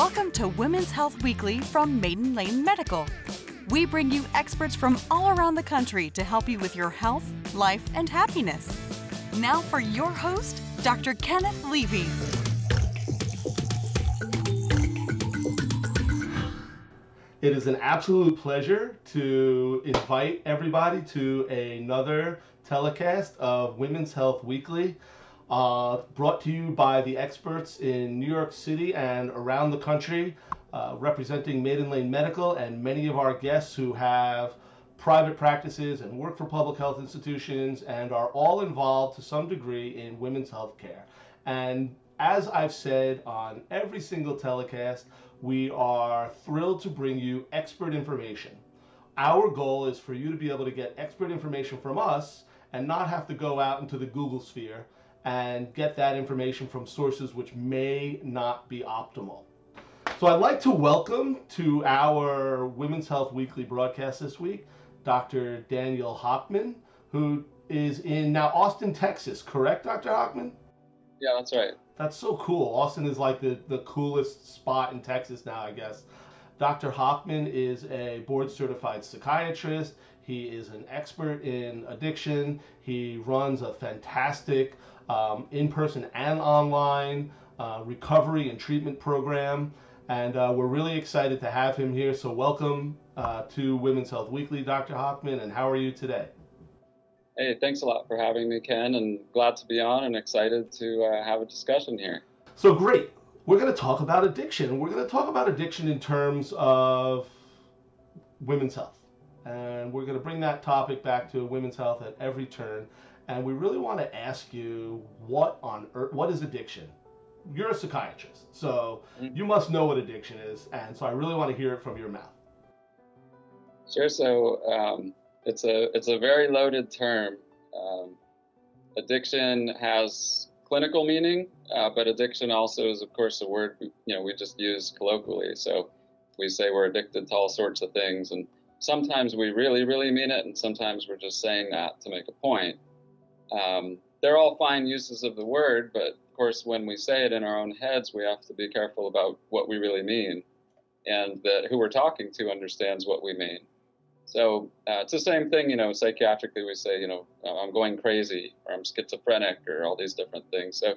Welcome to Women's Health Weekly from Maiden Lane Medical. We bring you experts from all around the country to help you with your health, life, and happiness. Now for your host, Dr. Kenneth Levy. It is an absolute pleasure to invite everybody to another telecast of Women's Health Weekly, uh, brought to you by the experts in New York City and around the country, uh, representing Maiden Lane Medical and many of our guests who have private practices and work for public health institutions and are all involved to some degree in women's health care. And as I've said on every single telecast, we are thrilled to bring you expert information. Our goal is for you to be able to get expert information from us and not have to go out into the Google sphere and get that information from sources which may not be optimal. So I'd like to welcome to our Women's Health Weekly broadcast this week Dr. Daniel Hochman, who is in now Austin, Texas, correct, Dr. Hochman? Yeah, that's right. That's so cool. Austin is like the, the coolest spot in Texas now, I guess. Dr. Hochman is a board certified psychiatrist. He is an expert in addiction. He runs a fantastic um, in person and online uh, recovery and treatment program. And uh, we're really excited to have him here. So, welcome uh, to Women's Health Weekly, Dr. Hochman. And how are you today? Hey, thanks a lot for having me, Ken, and glad to be on and excited to uh, have a discussion here. So, great. We're going to talk about addiction. We're going to talk about addiction in terms of women's health. And we're going to bring that topic back to women's health at every turn. And we really want to ask you what on earth, what is addiction? You're a psychiatrist, so mm-hmm. you must know what addiction is. And so I really want to hear it from your mouth. Sure. So, um, it's a it's a very loaded term. Um, addiction has clinical meaning, uh, but addiction also is, of course, a word you know we just use colloquially. So we say we're addicted to all sorts of things, and sometimes we really, really mean it, and sometimes we're just saying that to make a point. Um, they're all fine uses of the word, but of course, when we say it in our own heads, we have to be careful about what we really mean, and that who we're talking to understands what we mean. So uh, it's the same thing, you know, psychiatrically we say, you know, uh, I'm going crazy or I'm schizophrenic or all these different things. So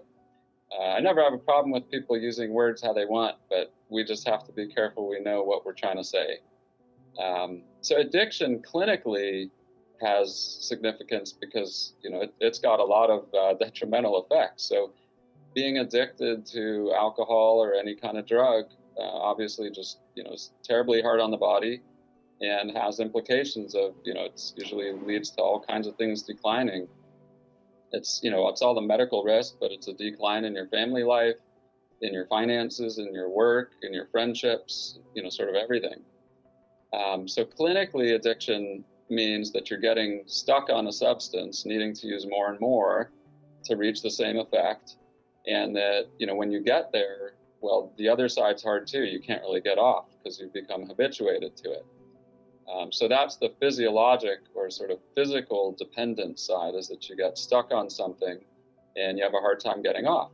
uh, I never have a problem with people using words how they want, but we just have to be careful we know what we're trying to say. Um, so addiction clinically has significance because, you know, it, has got a lot of uh, detrimental effects. So being addicted to alcohol or any kind of drug uh, obviously just, you know, is terribly hard on the body and has implications of you know it's usually leads to all kinds of things declining it's you know it's all the medical risk but it's a decline in your family life in your finances in your work in your friendships you know sort of everything um, so clinically addiction means that you're getting stuck on a substance needing to use more and more to reach the same effect and that you know when you get there well the other side's hard too you can't really get off because you've become habituated to it um, so that's the physiologic or sort of physical dependent side is that you get stuck on something and you have a hard time getting off.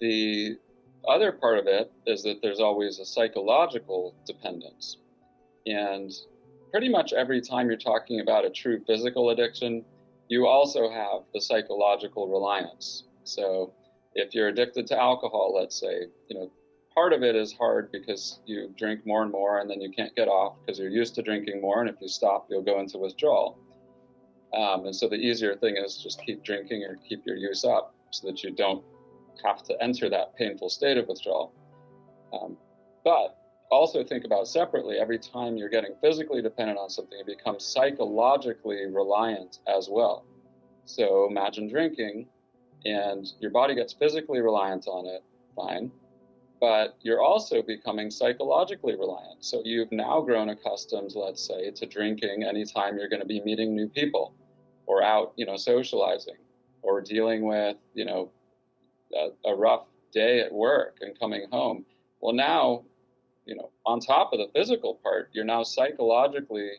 The other part of it is that there's always a psychological dependence. And pretty much every time you're talking about a true physical addiction, you also have the psychological reliance. So if you're addicted to alcohol, let's say, you know, part of it is hard because you drink more and more and then you can't get off because you're used to drinking more. And if you stop, you'll go into withdrawal. Um, and so the easier thing is just keep drinking or keep your use up so that you don't have to enter that painful state of withdrawal. Um, but also think about separately every time you're getting physically dependent on something, you become psychologically reliant as well. So imagine drinking and your body gets physically reliant on it, fine but you're also becoming psychologically reliant. So you've now grown accustomed, let's say, to drinking anytime you're going to be meeting new people or out, you know, socializing or dealing with, you know, a, a rough day at work and coming home. Well, now, you know, on top of the physical part, you're now psychologically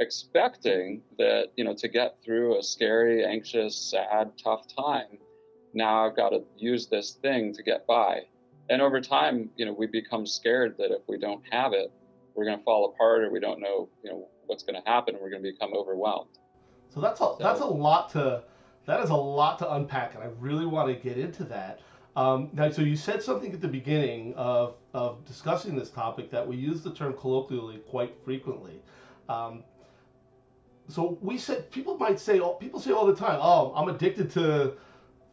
expecting that, you know, to get through a scary, anxious, sad, tough time, now I've got to use this thing to get by and over time, you know, we become scared that if we don't have it, we're going to fall apart or we don't know, you know, what's going to happen and we're going to become overwhelmed. So that's a that's a lot to that is a lot to unpack, and I really want to get into that. Um, now, so you said something at the beginning of of discussing this topic that we use the term colloquially quite frequently. Um, so we said people might say people say all the time, "Oh, I'm addicted to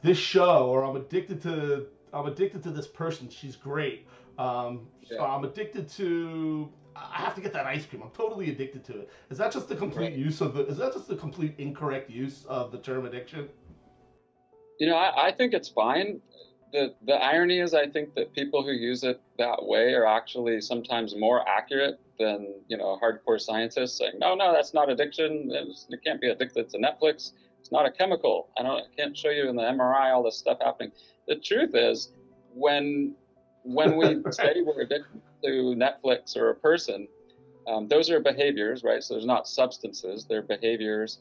this show," or "I'm addicted to I'm addicted to this person. She's great." Um, yeah. I'm addicted to I have to get that ice cream. I'm totally addicted to it. Is that just the complete right. use of the? Is that just the complete incorrect use of the term addiction? You know, I, I think it's fine. The the irony is, I think that people who use it that way are actually sometimes more accurate than you know hardcore scientists saying, no, no, that's not addiction. It's, you can't be addicted to Netflix. It's not a chemical. I don't. I can't show you in the MRI all this stuff happening. The truth is, when when we say we're addicted to Netflix or a person, um, those are behaviors, right? So there's not substances, they're behaviors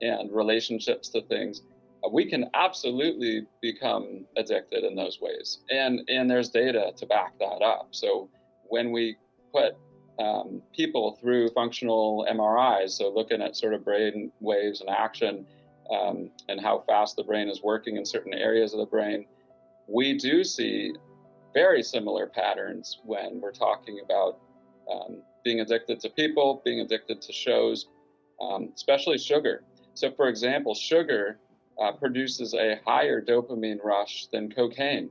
and relationships to things. We can absolutely become addicted in those ways, and and there's data to back that up. So when we put um, people through functional MRIs, so looking at sort of brain waves and action, um, and how fast the brain is working in certain areas of the brain, we do see very similar patterns when we're talking about um, being addicted to people, being addicted to shows, um, especially sugar. So, for example, sugar uh, produces a higher dopamine rush than cocaine.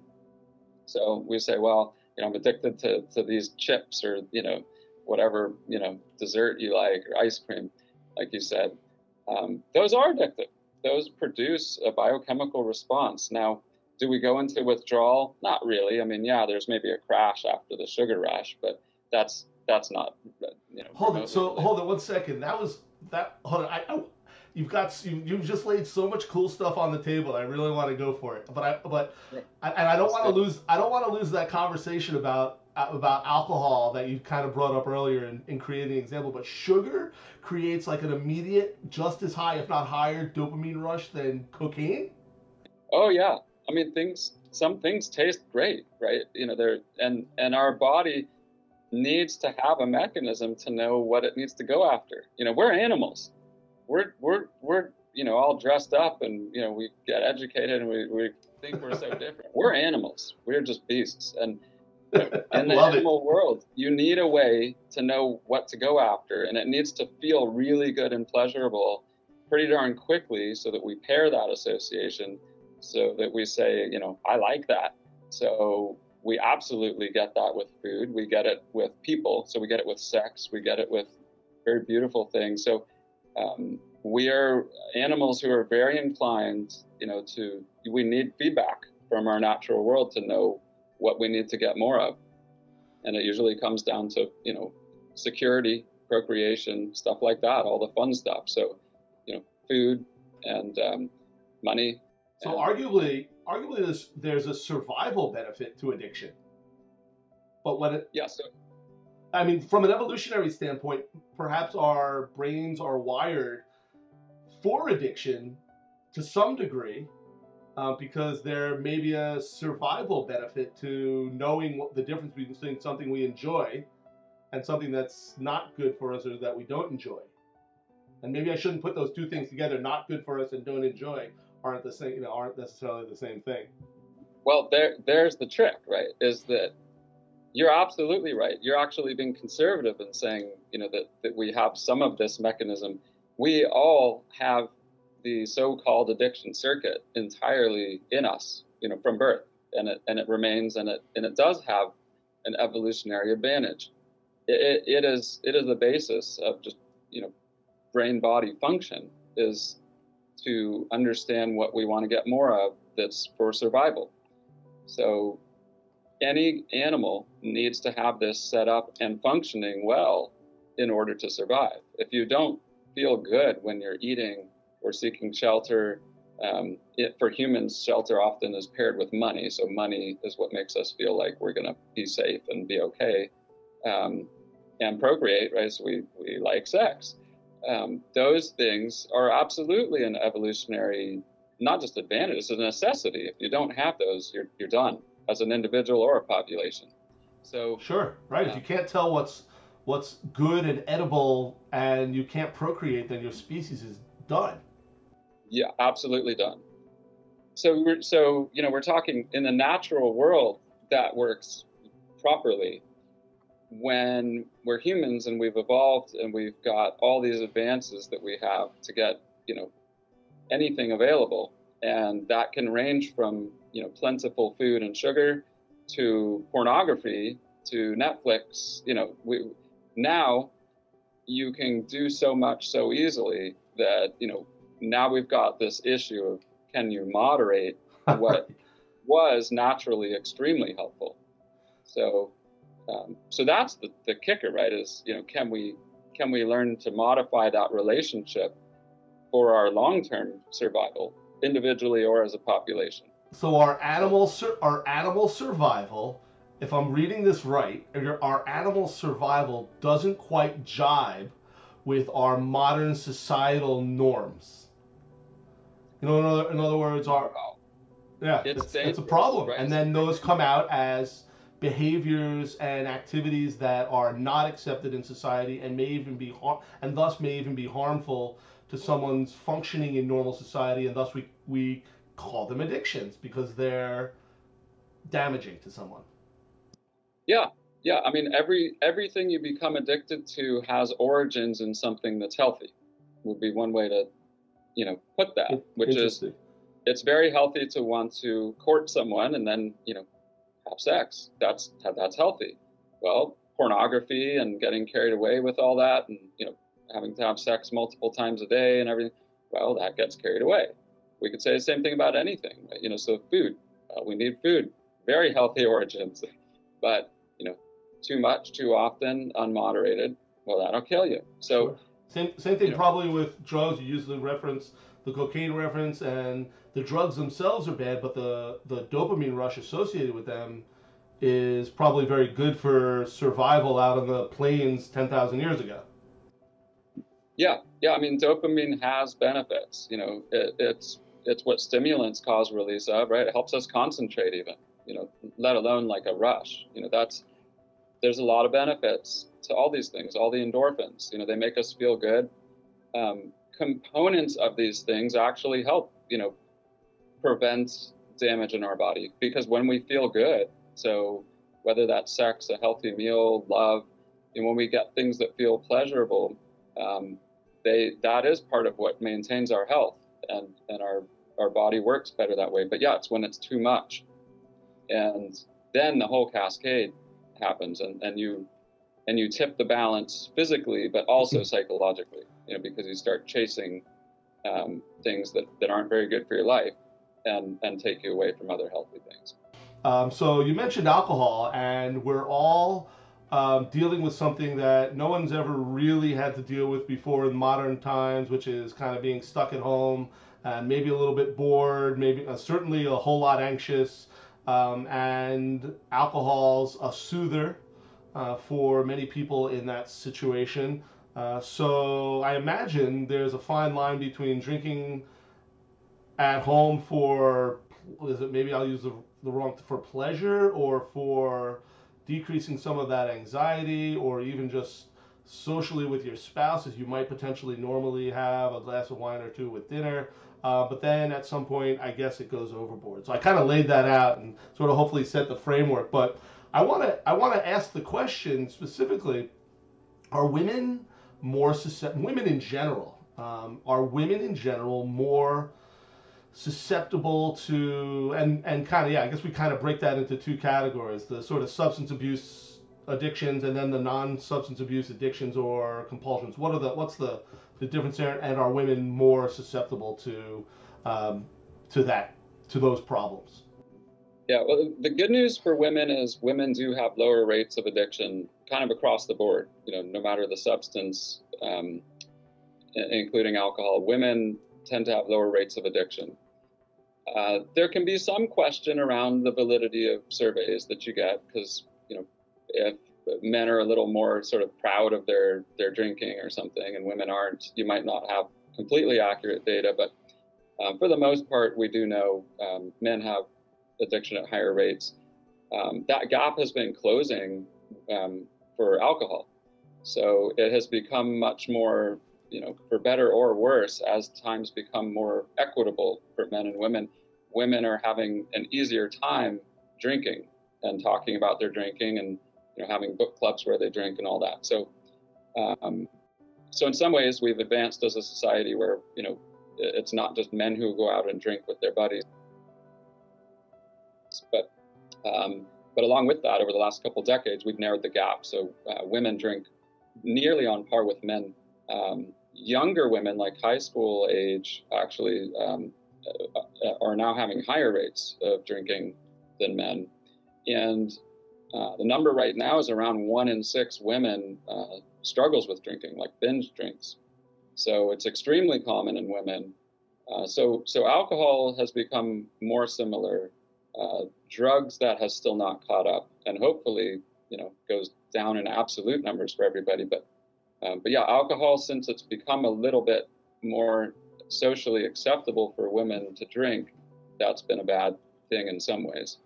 So we say, well, you know, I'm addicted to, to these chips or, you know, whatever, you know, dessert you like or ice cream, like you said. Um, those are addictive. Those produce a biochemical response. Now, do we go into withdrawal? Not really. I mean, yeah, there's maybe a crash after the sugar rush, but that's that's not. You know, hold it. So hold it one second. That was that. Hold on. I, I you've got you, you've just laid so much cool stuff on the table. I really want to go for it, but I but. I, and I don't want to lose I don't want to lose that conversation about uh, about alcohol that you kind of brought up earlier in, in creating an example. But sugar creates like an immediate, just as high, if not higher, dopamine rush than cocaine. Oh yeah, I mean, things, some things taste great, right? You know, they're, and, and our body needs to have a mechanism to know what it needs to go after. You know, we're animals. We're, we're, we're, you know, all dressed up and, you know, we get educated and we, we think we're so different. We're animals. We're just beasts. And in the animal it. world, you need a way to know what to go after, and it needs to feel really good and pleasurable pretty darn quickly so that we pair that association so that we say, you know, I like that. So we absolutely get that with food. We get it with people. So we get it with sex. We get it with very beautiful things. So um, we are animals who are very inclined, you know, to, we need feedback from our natural world to know what we need to get more of. And it usually comes down to, you know, security, procreation, stuff like that, all the fun stuff. So, you know, food and um, money so arguably, arguably, there's, there's a survival benefit to addiction. But what it, yes, I mean, from an evolutionary standpoint, perhaps our brains are wired for addiction to some degree, uh, because there may be a survival benefit to knowing what the difference between something we enjoy and something that's not good for us or that we don't enjoy. And maybe I shouldn't put those two things together, not good for us and don't enjoy, aren't the same, you know, aren't necessarily the same thing. Well, there, there's the trick, right? Is that you're absolutely right. You're actually being conservative in saying, you know, that, that we have some of this mechanism. We all have the so-called addiction circuit entirely in us, you know, from birth, and it and it remains, and it and it does have an evolutionary advantage. It, it, it is it is the basis of just you know brain body function is to understand what we want to get more of that's for survival. So any animal needs to have this set up and functioning well in order to survive. If you don't feel good when you're eating or seeking shelter, um, it, for humans, shelter often is paired with money. So money is what makes us feel like we're going to be safe and be okay um, and procreate, right? So we, we like sex um, those things are absolutely an evolutionary, not just advantage, it's a necessity. If you don't have those, you're, you're done. As an individual or a population. So sure, right. If you can't tell what's what's good and edible, and you can't procreate, then your species is done. Yeah, absolutely done. So we're so you know we're talking in the natural world that works properly when we're humans and we've evolved and we've got all these advances that we have to get you know anything available and that can range from you know plentiful food and sugar to pornography to netflix. You know we now you can do so much so easily that you know now we've got this issue of can you moderate what was naturally extremely helpful. So um, so that's the, the kicker right is you know can we can we learn to modify that relationship for our long-term survival individually or as a population. So our animal sur- our animal survival, if I'm reading this right, our animal survival doesn't quite jibe with our modern societal norms. You know, in other, in other words, our yeah, it's, it's, a problem, right? and then those come out as behaviors and activities that are not accepted in society and may even be har- and thus may even be harmful to someone's functioning in normal society, and thus we, we call them addictions because they're damaging to someone. Yeah, yeah. I mean, every everything you become addicted to has origins in something that's healthy. Would be one way to, you know, put that. Which is, it's very healthy to want to court someone and then, you know, have sex. That's that's healthy. Well, pornography and getting carried away with all that, and you know, having to have sex multiple times a day and everything, well, that gets carried away. We could say the same thing about anything, you know. So food, uh, we need food, very healthy origins, but you know, too much, too often, unmoderated, well, that'll kill you. So sure. same same thing you know, probably with drugs. You usually reference the cocaine reference, and the drugs themselves are bad, but the the dopamine rush associated with them is probably very good for survival out on the plains 10,000 years ago. Yeah, yeah. I mean, dopamine has benefits. You know, it, it's it's what stimulants cause release of, right? It helps us concentrate, even. You know, let alone like a rush. You know, that's there's a lot of benefits to all these things. All the endorphins. You know, they make us feel good. Um, components of these things actually help. You know, prevent damage in our body because when we feel good, so whether that's sex, a healthy meal, love, and when we get things that feel pleasurable, um, they that is part of what maintains our health and and our our body works better that way. But yeah, it's when it's too much, and then the whole cascade happens, and and you and you tip the balance physically, but also psychologically. You know, because you start chasing um, things that, that aren't very good for your life, and and take you away from other healthy things. Um, so you mentioned alcohol, and we're all um, dealing with something that no one's ever really had to deal with before in modern times, which is kind of being stuck at home and maybe a little bit bored, maybe uh, certainly a whole lot anxious. Um, and alcohol's a soother uh, for many people in that situation. Uh, so I imagine there's a fine line between drinking at home for, is it maybe I'll use the, the wrong, for pleasure or for decreasing some of that anxiety or even just socially with your spouse as you might potentially normally have a glass of wine or two with dinner. Uh, but then at some point, I guess it goes overboard. So I kind of laid that out and sort of hopefully set the framework. But I want to I want to ask the question specifically: Are women more susceptible? Women in general um, are women in general more susceptible to and and kind of yeah i guess we kind of break that into two categories the sort of substance abuse addictions and then the non-substance abuse addictions or compulsions. What are the what's the the difference there and are women more susceptible to um, to that to those problems? Yeah well the good news for women is women do have lower rates of addiction kind of across the board you know no matter the substance um, including alcohol. Women tend to have lower rates of addiction uh, there can be some question around the validity of surveys that you get because you know if men are a little more sort of proud of their their drinking or something and women aren't you might not have completely accurate data but um, for the most part we do know um, men have addiction at higher rates um, that gap has been closing um, for alcohol. So it has become much more, you know, for better or worse, as times become more equitable for men and women. Women are having an easier time drinking and talking about their drinking and you know having book clubs where they drink and all that. So, um, so in some ways, we've advanced as a society where you know it's not just men who go out and drink with their buddies, but um, but along with that, over the last couple decades, we've narrowed the gap. So uh, women drink nearly on par with men. Um, younger women, like high school age, actually um, uh, are now having higher rates of drinking than men. And uh, the number right now is around one in six women uh, struggles with drinking, like binge drinks. So it's extremely common in women. Uh, so, so alcohol has become more similar. Uh, drugs that has still not caught up, and hopefully, you know, goes down in absolute numbers for everybody. But, um, but yeah, alcohol, since it's become a little bit more socially acceptable for women to drink, that's been a bad thing in some ways.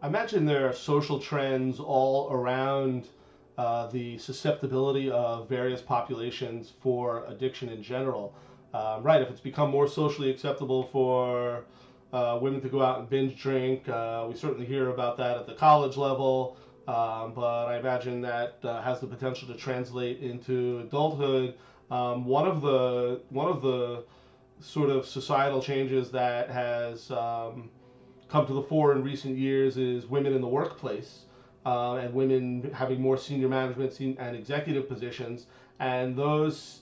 I imagine there are social trends all around uh, the susceptibility of various populations for addiction in general. Um, right, if it's become more socially acceptable for uh, women to go out and binge drink, uh, we certainly hear about that at the college level. Um, but I imagine that uh, has the potential to translate into adulthood. Um, one of the one of the sort of societal changes that has um, come to the fore in recent years is women in the workplace uh, and women having more senior management and executive positions. And those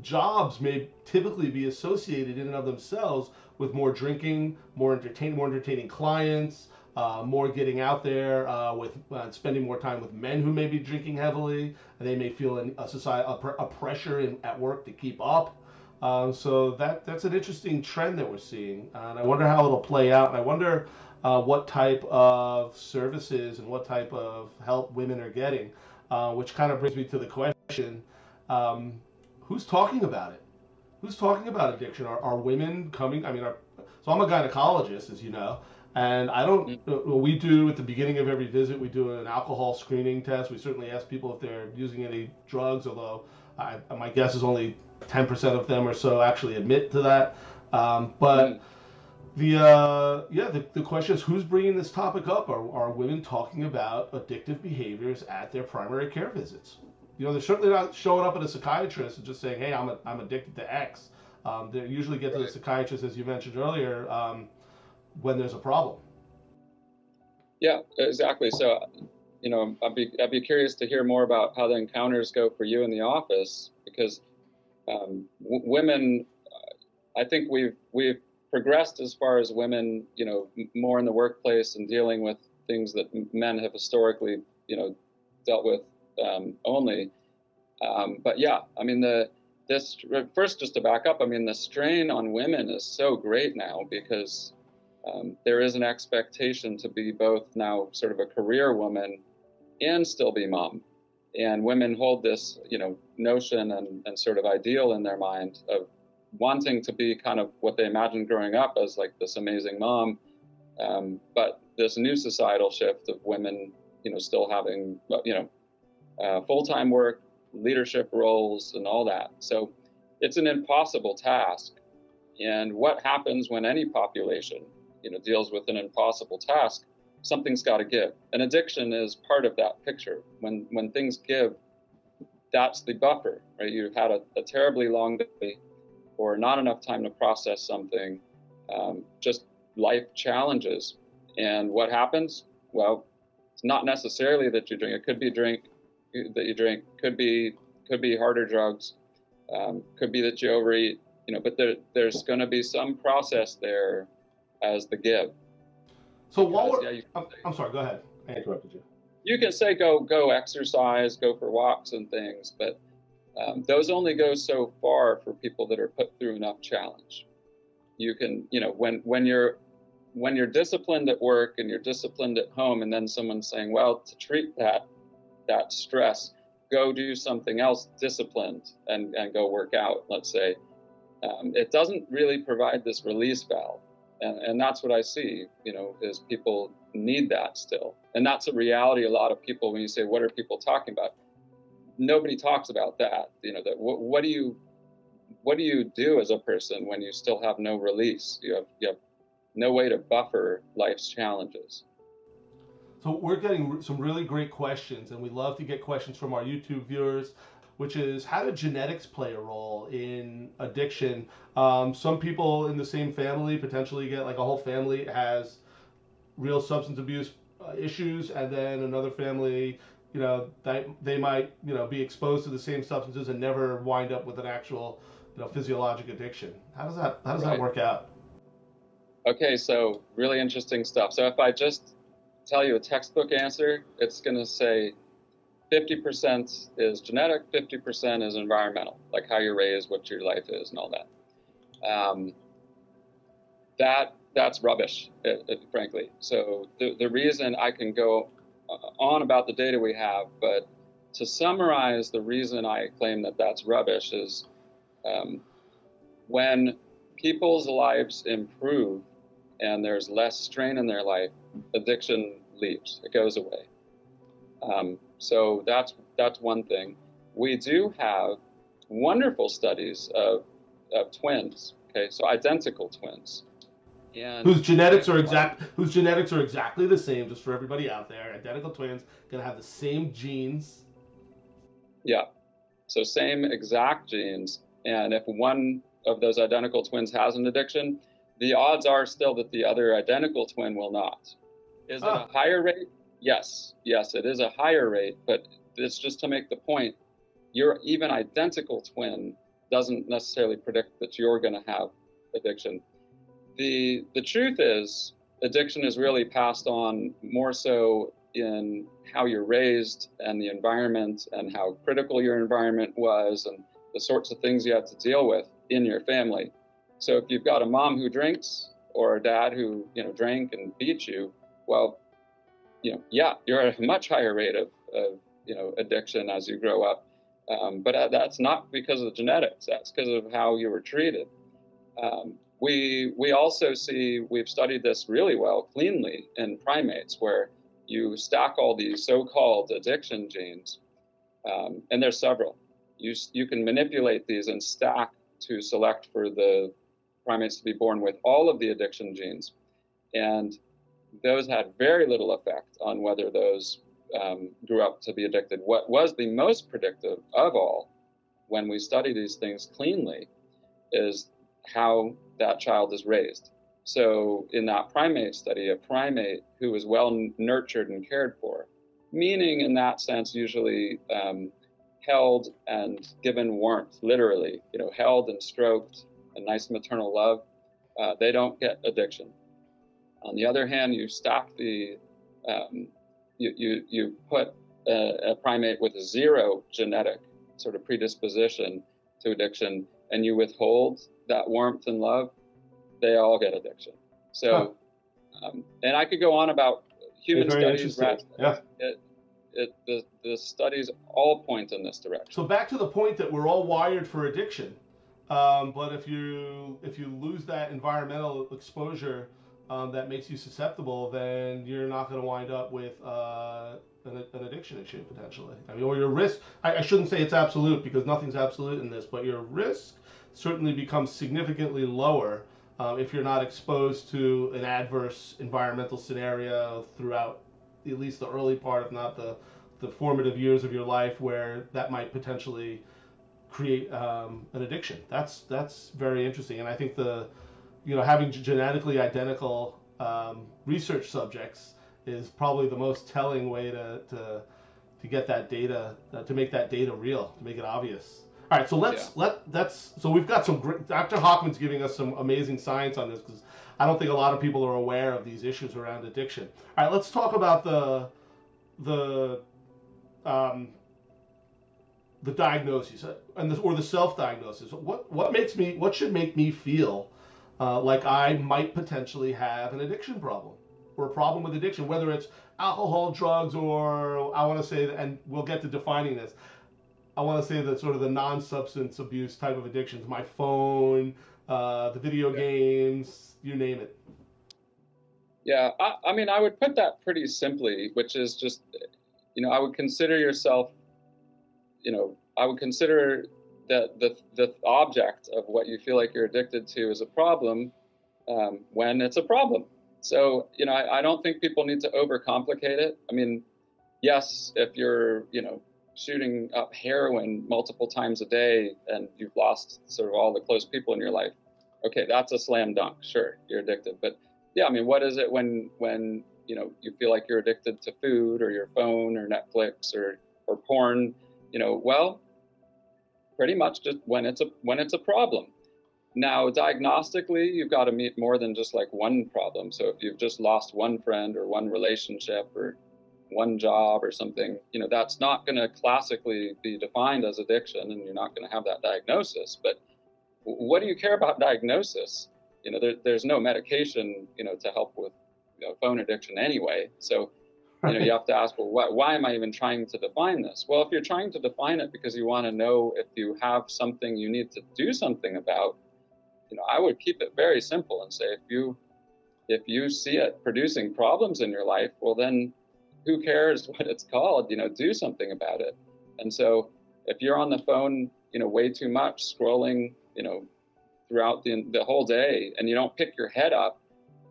jobs may typically be associated in and of themselves with more drinking, more entertaining, more entertaining clients, uh, more getting out there uh, with uh, spending more time with men who may be drinking heavily, they may feel an, a society a, a pressure in, at work to keep up. Um, so that that's an interesting trend that we're seeing, and I wonder how it'll play out. And I wonder uh, what type of services and what type of help women are getting, uh, which kind of brings me to the question: um, Who's talking about it? Who's talking about addiction? Are, are women coming? I mean, are, so I'm a gynecologist, as you know, and I don't. Mm. Uh, we do at the beginning of every visit, we do an alcohol screening test. We certainly ask people if they're using any drugs, although I, my guess is only 10% of them or so actually admit to that. Um, but the uh, yeah, the, the question is who's bringing this topic up? Are, are women talking about addictive behaviors at their primary care visits? You know, they're certainly not showing up at a psychiatrist and just saying, "Hey, I'm a, I'm addicted to X." Um, they usually get to the psychiatrist, as you mentioned earlier, um, when there's a problem. Yeah, exactly. So, you know, I'd be I'd be curious to hear more about how the encounters go for you in the office because um, w- women, uh, I think we've we've progressed as far as women, you know, more in the workplace and dealing with things that men have historically, you know, dealt with um, only. Um, but yeah, I mean the this first just to back up, I mean the strain on women is so great now because um, there is an expectation to be both now sort of a career woman and still be mom. And women hold this you know notion and, and sort of ideal in their mind of wanting to be kind of what they imagined growing up as like this amazing mom. Um, but this new societal shift of women you know still having you know uh, full-time work leadership roles and all that. So it's an impossible task. And what happens when any population you know deals with an impossible task something's got to give. And addiction is part of that picture. When when things give, that's the buffer, right? You've had a, a terribly long day, or not enough time to process something, um, just life challenges. And what happens? Well, it's not necessarily that you drink. It could be drink that you drink. Could be could be harder drugs. Um, could be that you overeat. You know, but there, there's going to be some process there as the give so while we're, yeah, I'm, I'm, sorry, go ahead. I interrupted you. You can say go go exercise, go for walks and things, but um, those only go so far for people that are put through enough challenge. You can, you know, when when you're when you're disciplined at work and you're disciplined at home, and then someone's saying, well, to treat that that stress, go do something else disciplined and and go work out. Let's say. Um, it doesn't really provide this release valve and and that's what I see. You know, is people need that still, and that's a reality. A lot of people, when you say, "What are people talking about?" Nobody talks about that. You know, that what, what do you what do you do as a person when you still have no release? You have you have no way to buffer life's challenges. So we're getting some really great questions, and we love to get questions from our YouTube viewers which is how do genetics play a role in addiction? Um, some people in the same family potentially get like a whole family has real substance abuse uh, issues, and then another family, you know, they, they might you know be exposed to the same substances and never wind up with an actual you know physiologic addiction. How does that how does right. that work out? Okay, so really interesting stuff. So if I just tell you a textbook answer, it's going to say 50% is genetic, 50% is environmental, like how you're raised, what your life is, and all that. Um, that that's rubbish, it, it, frankly. So the, the reason I can go uh, on about the data we have, but to summarize the reason I claim that that's rubbish is um, when people's lives improve and there's less strain in their life, addiction leaves, it goes away. Um, so that's that's one thing. We do have wonderful studies of, of twins. Okay, so identical twins. And whose genetics are exact whose genetics are exactly the same, just for everybody out there. Identical twins gonna have the same genes. Yeah. So same exact genes. And if one of those identical twins has an addiction, the odds are still that the other identical twin will not. Is it a ah. higher rate? Yes, yes, it is a higher rate, but it's just to make the point your even identical twin doesn't necessarily predict that you're going to have addiction. The, the truth is, addiction is really passed on more so in how you're raised and the environment and how critical your environment was and the sorts of things you have to deal with in your family. So if you've got a mom who drinks or a dad who, you know, drank and beat you, well, you know, yeah, you're at a much higher rate of, of you know, addiction as you grow up. Um, but uh, that's not because of the genetics. That's because of how you were treated. Um, we we also see we've studied this really well cleanly in primates where you stack all these so-called addiction genes, um, and there's several. You you can manipulate these and stack to select for the primates to be born with all of the addiction genes, and those had very little effect on whether those um, grew up to be addicted. What was the most predictive of all, when we study these things cleanly, is how that child is raised. So, in that primate study, a primate who was well nurtured and cared for, meaning in that sense, usually um, held and given warmth, literally, you know, held and stroked, a nice maternal love, uh, they don't get addiction. On the other hand, you stop the, um, you, you, you put a, a, primate with zero genetic sort of predisposition to addiction and you withhold that warmth and love, they all get addiction. So, huh. um, and I could go on about human studies. Rats, yeah. It, it, the, the studies all point in this direction. So back to the point that we're all wired for addiction. Um, but if you if you lose that environmental exposure um, that makes you susceptible, then you're not going to wind up with uh, an, an, addiction issue potentially. I mean, or your risk. I, I, shouldn't say it's absolute because nothing's absolute in this, but your risk certainly becomes significantly lower um, if you're not exposed to an adverse environmental scenario throughout at least the early part, if not the the formative years of your life, where that might potentially create um, an addiction. That's that's very interesting, and I think the you know, having genetically identical um, research subjects is probably the most telling way to, to, to get that data, uh, to make that data real, to make it obvious. All right, so let's yeah. let that's so we've got some great. Dr. Hochman's giving us some amazing science on this because I don't think a lot of people are aware of these issues around addiction. All right, let's talk about the the um, the diagnosis uh, and the, or the self diagnosis. What what makes me what should make me feel uh, like I might potentially have an addiction problem or a problem with addiction, whether it's alcohol, drugs, or I want to say, and we'll get to defining this. I want to say that sort of the non-substance abuse type of addictions, my phone, uh, the video games, you name it. Yeah, I, I mean, I would put that pretty simply, which is just, you know, I would consider yourself, you know, I would consider that the the object of what you feel like you're addicted to is a problem um, when it's a problem. So, you know, I, I don't think people need to overcomplicate it. I mean, yes, if you're, you know, shooting up heroin multiple times a day and you've lost sort of all the close people in your life, okay, that's a slam dunk. Sure, you're addicted. But yeah, I mean, what is it when when you know you feel like you're addicted to food or your phone or Netflix or or porn? You know, well, pretty much just when it's a when it's a problem. Now, diagnostically, you've got to meet more than just like one problem. So if you've just lost one friend or one relationship or one job or something, you know, that's not going to classically be defined as addiction and you're not going to have that diagnosis. But what do you care about diagnosis? You know, there, there's no medication, you know, to help with you know, phone addiction anyway. So, you know, you have to ask, well, why, why am I even trying to define this? Well, if you're trying to define it because you want to know if you have something you need to do something about, you know, I would keep it very simple and say if you if you see it producing problems in your life, well then who cares what it's called? You know, do something about it. And so if you're on the phone, you know, way too much, scrolling, you know, throughout the the whole day, and you don't pick your head up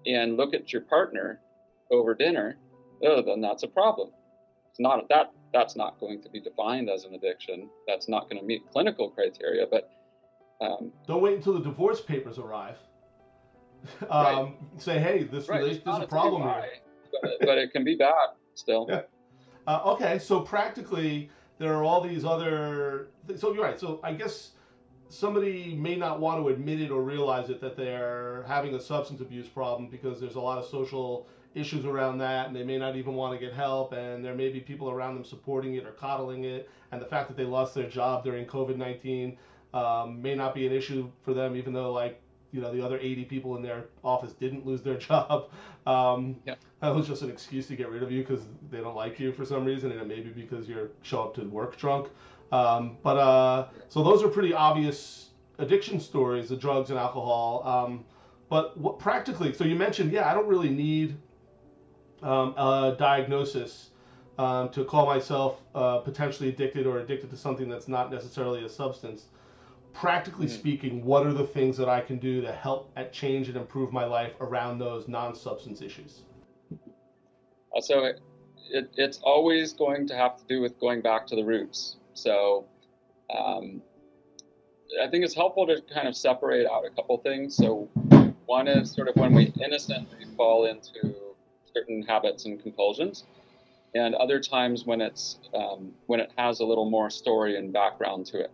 and look at your partner over dinner, oh, then that's a problem. It's not that that's not going to be defined as an addiction. That's not going to meet clinical criteria, but um, Don't wait until the divorce papers arrive. um, right. Say, hey, this right. relation is a problem here. But, but, it can be bad still. Yeah. Uh, okay, so practically there are all these other. Th- so you're right. So I guess somebody may not want to admit it or realize it that they're having a substance abuse problem because there's a lot of social issues around that and they may not even want to get help and there may be people around them supporting it or coddling it and the fact that they lost their job during covid-19 um, may not be an issue for them, even though like you know the other 80 people in their office didn't lose their job. Um, yep. That was just an excuse to get rid of you because they don't like you for some reason, and it may be because you're show up to work drunk. Um, but uh, so those are pretty obvious addiction stories, the drugs and alcohol. Um, but what practically, so you mentioned, yeah, I don't really need um, a diagnosis um, to call myself uh, potentially addicted or addicted to something that's not necessarily a substance practically mm-hmm. speaking, what are the things that I can do to help at change and improve my life around those non-substance issues? Uh, so it, it, it's always going to have to do with going back to the roots. So um, I think it's helpful to kind of separate out a couple things. So one is sort of when we innocently fall into certain habits and compulsions, and other times when it's um, when it has a little more story and background to it.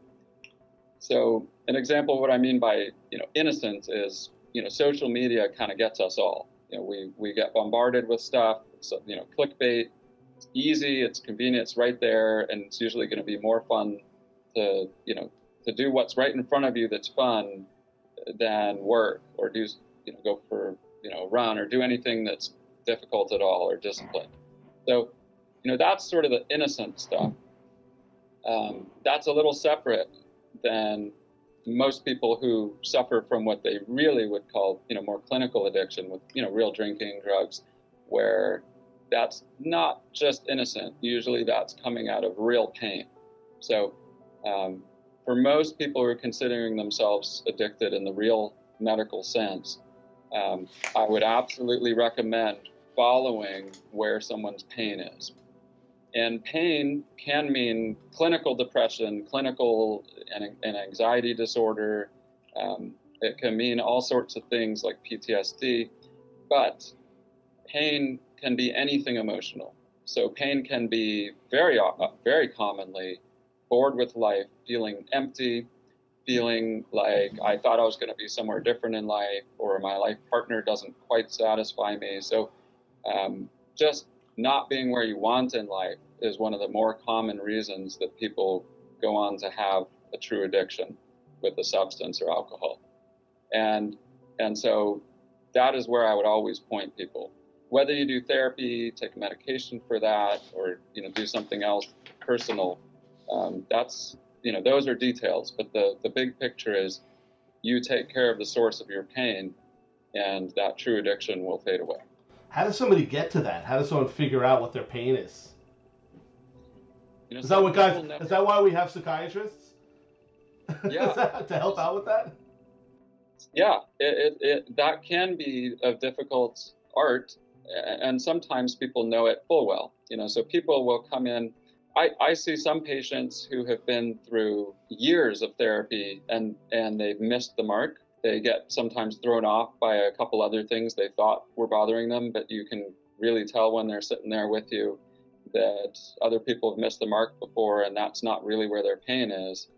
So an example of what I mean by you know innocence is you know social media kind of gets us all. You know we we get bombarded with stuff. It's you know clickbait. It's easy. It's convenient. It's right there, and it's usually going to be more fun to you know to do what's right in front of you that's fun than work or do you know go for you know run or do anything that's difficult at all or discipline. So you know that's sort of the innocent stuff. Um, that's a little separate than most people who suffer from what they really would call, you know, more clinical addiction with, you know, real drinking, drugs, where that's not just innocent. Usually that's coming out of real pain. So um, for most people who are considering themselves addicted in the real medical sense, um, I would absolutely recommend following where someone's pain is. And pain can mean clinical depression, clinical and, and anxiety disorder. Um, it can mean all sorts of things like PTSD, but pain can be anything emotional. So pain can be very, uh, very commonly bored with life, feeling empty, feeling like I thought I was going to be somewhere different in life, or my life partner doesn't quite satisfy me. So um, just not being where you want in life is one of the more common reasons that people go on to have a true addiction with a substance or alcohol. And and so that is where I would always point people. Whether you do therapy, take medication for that, or you know do something else personal, um, that's you know those are details. But the the big picture is you take care of the source of your pain, and that true addiction will fade away. How does somebody get to that? How does someone figure out what their pain is? You know, is that what guys? Never... Is that why we have psychiatrists? Yeah, to help out with that. Yeah, it, it, it that can be a difficult art, and sometimes people know it full well. You know, so people will come in. I, I see some patients who have been through years of therapy and and they've missed the mark. They get sometimes thrown off by a couple other things they thought were bothering them, but you can really tell when they're sitting there with you that other people have missed the mark before, and that's not really where their pain is.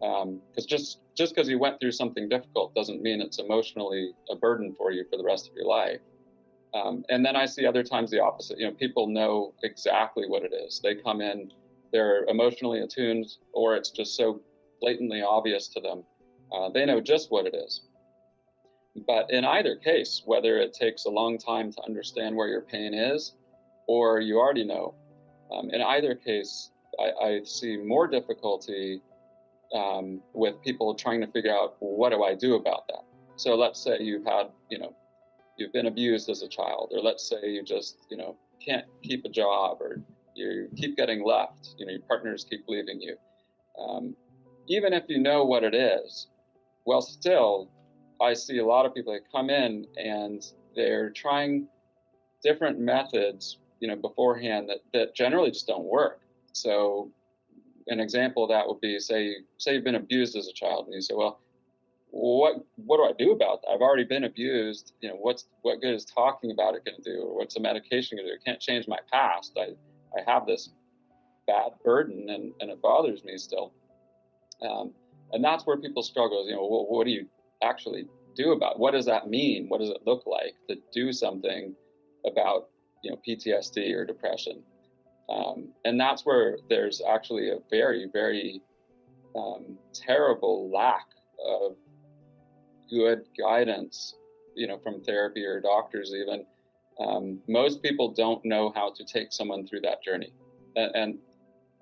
Because um, just just because you went through something difficult doesn't mean it's emotionally a burden for you for the rest of your life. Um, and then I see other times the opposite. You know, people know exactly what it is. They come in, they're emotionally attuned, or it's just so blatantly obvious to them. Uh, they know just what it is. But in either case, whether it takes a long time to understand where your pain is, or you already know, um, in either case, I, I see more difficulty um, with people trying to figure out what do I do about that. So let's say you've had, you know, you've been abused as a child, or let's say you just, you know, can't keep a job, or you keep getting left, you know, your partners keep leaving you. Um, even if you know what it is, well, still, I see a lot of people that come in and they're trying different methods you know beforehand that, that generally just don't work. So an example of that would be say say you've been abused as a child and you say, well, what what do I do about that? I've already been abused. You know, what's what good is talking about it going to do, or what's the medication going to do? It can't change my past. I I have this bad burden and, and it bothers me still. Um, and that's where people struggle. Is, you know, what, what do you actually do about? What does that mean? What does it look like to do something about you know PTSD or depression, um, and that's where there's actually a very very um, terrible lack of good guidance, you know, from therapy or doctors even. Um, most people don't know how to take someone through that journey, and, and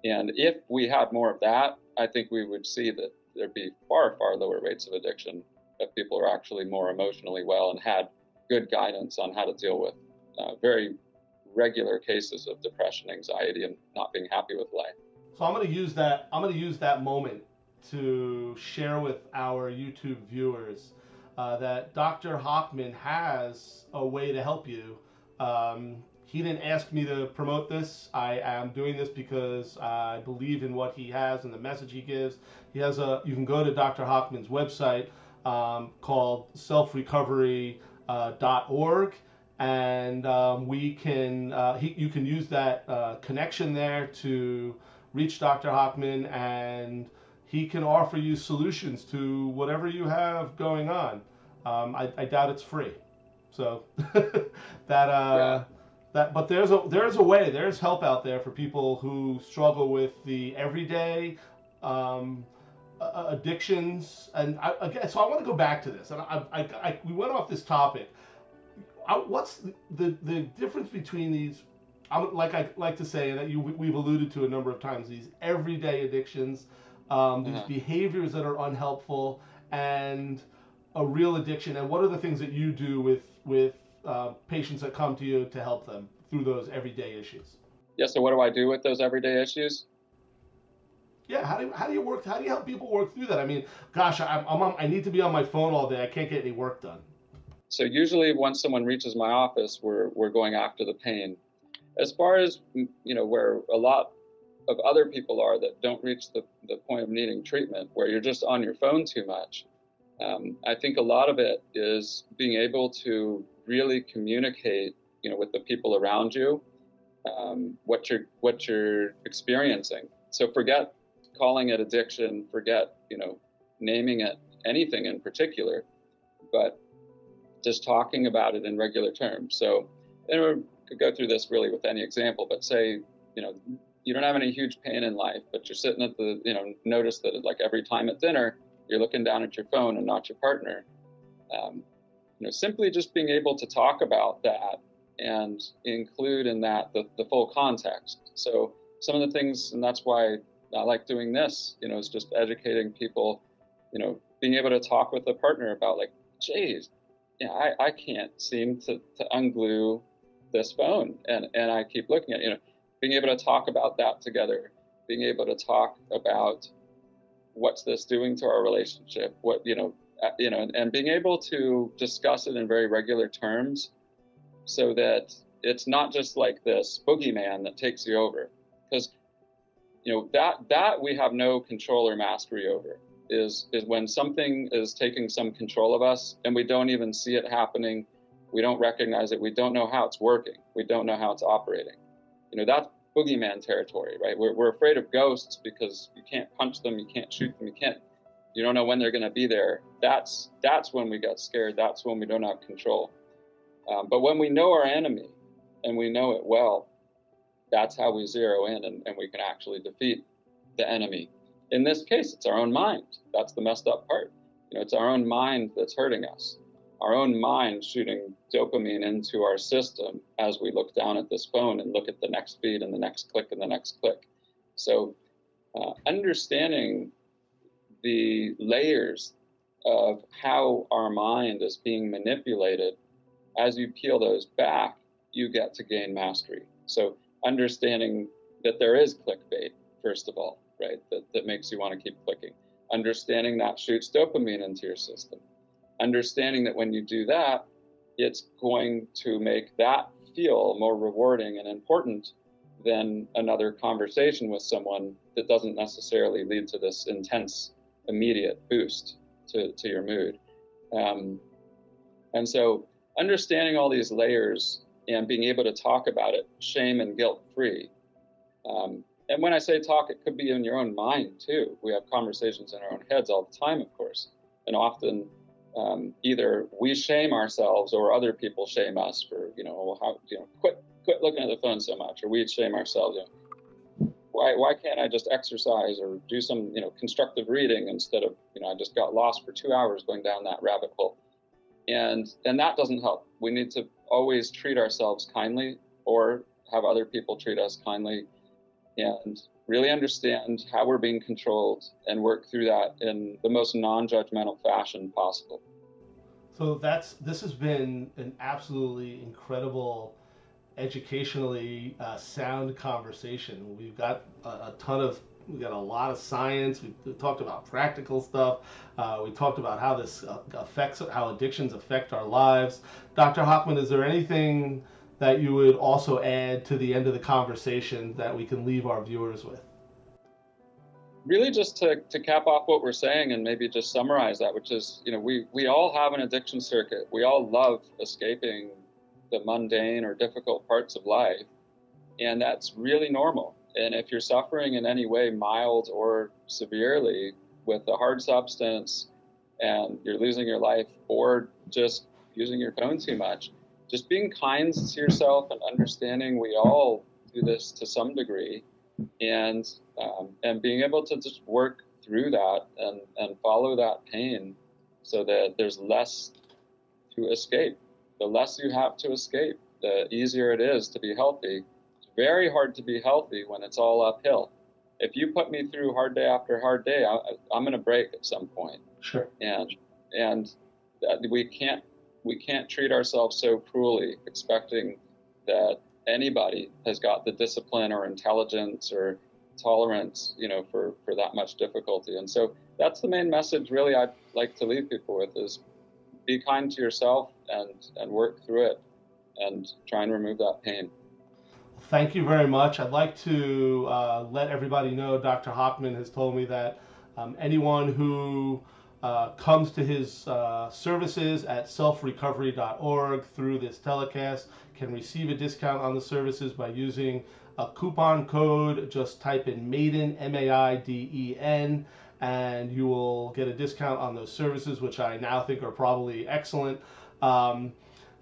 and if we had more of that, I think we would see that there'd be far far lower rates of addiction if people are actually more emotionally well and had good guidance on how to deal with uh, very regular cases of depression, anxiety, and not being happy with life. So I'm going to use that. I'm going to use that moment to share with our YouTube viewers uh, that Dr. Hochman has a way to help you. Um, he didn't ask me to promote this. I am doing this because I believe in what he has and the message he gives. He has a. You can go to Dr. Hochman's website um, called selfrecovery.org. Uh, and um, we can uh, he, you can use that uh, connection there to reach Dr. Hochman and he can offer you solutions to whatever you have going on. Um, I, I, doubt it's free, so that uh, yeah. that but there's a there's a way there's help out there for people who struggle with the everyday um, addictions and I, again so I want to go back to this and I, I, I we went off this topic what's the, the, the difference between these? I'm, like I like to say, that you we've alluded to a number of times, these everyday addictions, um, these uh-huh. behaviors that are unhelpful, and a real addiction. And what are the things that you do with with uh, patients that come to you to help them through those everyday issues? Yeah. So what do I do with those everyday issues? Yeah, how do how do you work? How do you help people work through that? I mean, gosh, I'm, I'm I need to be on my phone all day. I can't get any work done. So usually once someone reaches my office, we're, we're going after the pain. As far as, you know, where a lot of other people are that don't reach the, the point of needing treatment, where you're just on your phone too much, um, I think a lot of it is being able to really communicate, you know, with the people around you, um, what you're what you're experiencing. So forget calling it addiction, forget, you know, naming it anything in particular, but just talking about it in regular terms. So, and could go through this really with any example, but say, you know, you don't have any huge pain in life, but you're sitting at the, you know, notice that like every time at dinner, you're looking down at your phone and not your partner. Um, you know, simply just being able to talk about that and include in that the, the full context. So some of the things, and that's why I like doing this, you know, it's just educating people, you know, being able to talk with a partner about like, geez, yeah, I, I can't seem to, to unglue this phone and, and I keep looking at you know being able to talk about that together being able to talk about what's this doing to our relationship what you know uh, you know and, and being able to discuss it in very regular terms so that it's not just like this boogeyman that takes you over because you know that that we have no control or mastery over is is when something is taking some control of us and we don't even see it happening we don't recognize it we don't know how it's working we don't know how it's operating. You know that's boogeyman territory right? We're, we're afraid of ghosts because you can't punch them you can't shoot them you can't you don't know when they're going to be there. That's that's when we get scared that's when we don't have control. Um, but when we know our enemy and we know it well that's how we zero in and, and we can actually defeat the enemy in this case, it's our own mind. That's the messed up part. You know, it's our own mind that's hurting us. Our own mind shooting dopamine into our system as we look down at this phone and look at the next feed and the next click and the next click. So, uh, understanding the layers of how our mind is being manipulated, as you peel those back, you get to gain mastery. So, understanding that there is clickbait, first of all, right? That, that makes you want to keep clicking. Understanding that shoots dopamine into your system. Understanding that when you do that, it's going to make that feel more rewarding and important than another conversation with someone that doesn't necessarily lead to this intense, immediate boost to, to your mood. Um, and so, understanding all these layers and being able to talk about it shame and guilt free um, and when I say talk, it could be in your own mind too. We have conversations in our own heads all the time, of course, and often um, either we shame ourselves or other people shame us for, you know, how, you know, quit, quit looking at the phone so much, or we shame ourselves. You know, why, why can't I just exercise or do some, you know, constructive reading instead of, you know, I just got lost for two hours going down that rabbit hole, and and that doesn't help. We need to always treat ourselves kindly or have other people treat us kindly and really understand how we're being controlled and work through that in the most non-judgmental fashion possible. So that's this has been an absolutely incredible, educationally uh, sound conversation. We've got a, a, ton of we got a lot of science. We talked about practical stuff. Uh, we talked about how this uh, affects how addictions affect our lives. Dr. Hochman, is there anything that you would also add to the end of the conversation that we can leave our viewers with? Really, just to, to cap off what we're saying and maybe just summarize that, which is, you know, we, we all have an addiction circuit. We all love escaping the mundane or difficult parts of life, and that's really normal. And if you're suffering in any way, mild or severely, with a hard substance and you're losing your life or just using your phone too much, just being kind to yourself and understanding we all do this to some degree, and um, and being able to just work through that and and follow that pain, so that there's less to escape. The less you have to escape, the easier it is to be healthy. Very hard to be healthy when it's all uphill. If you put me through hard day after hard day, I, I'm going to break at some point. Sure. And and we can't we can't treat ourselves so cruelly, expecting that anybody has got the discipline or intelligence or tolerance, you know, for, for that much difficulty. And so that's the main message really I'd like to leave people with is be kind to yourself and, and work through it and try and remove that pain. Thank you very much. I'd like to uh, let everybody know Dr. Hochman has told me that um, anyone who uh, comes to his uh, services at selfrecovery.org through this telecast can receive a discount on the services by using a coupon code. Just type in Maiden, M A I D E N, and you will get a discount on those services, which I now think are probably excellent. Um,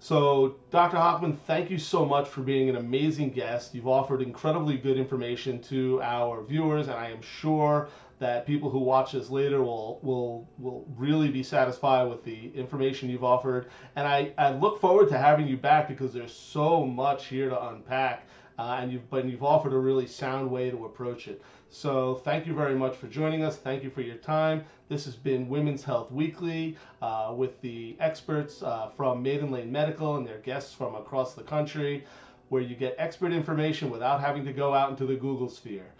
so, Dr. Hochman, thank you so much for being an amazing guest. You've offered incredibly good information to our viewers, and I am sure that people who watch this later will will will really be satisfied with the information you've offered. And I, I look forward to having you back because there's so much here to unpack. Uh, and you've but you've offered a really sound way to approach it. So thank you very much for joining us. Thank you for your time. This has been Women's Health Weekly uh, with the experts uh, from Maiden Lane Medical and their guests from across the country, where you get expert information without having to go out into the Google sphere.